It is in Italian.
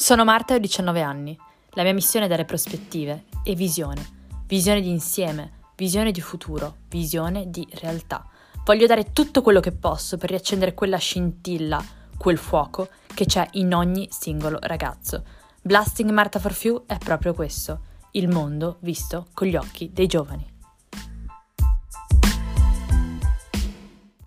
Sono Marta e ho 19 anni. La mia missione è dare prospettive e visione. Visione di insieme, visione di futuro, visione di realtà. Voglio dare tutto quello che posso per riaccendere quella scintilla, quel fuoco che c'è in ogni singolo ragazzo. Blasting Marta for Few è proprio questo, il mondo visto con gli occhi dei giovani.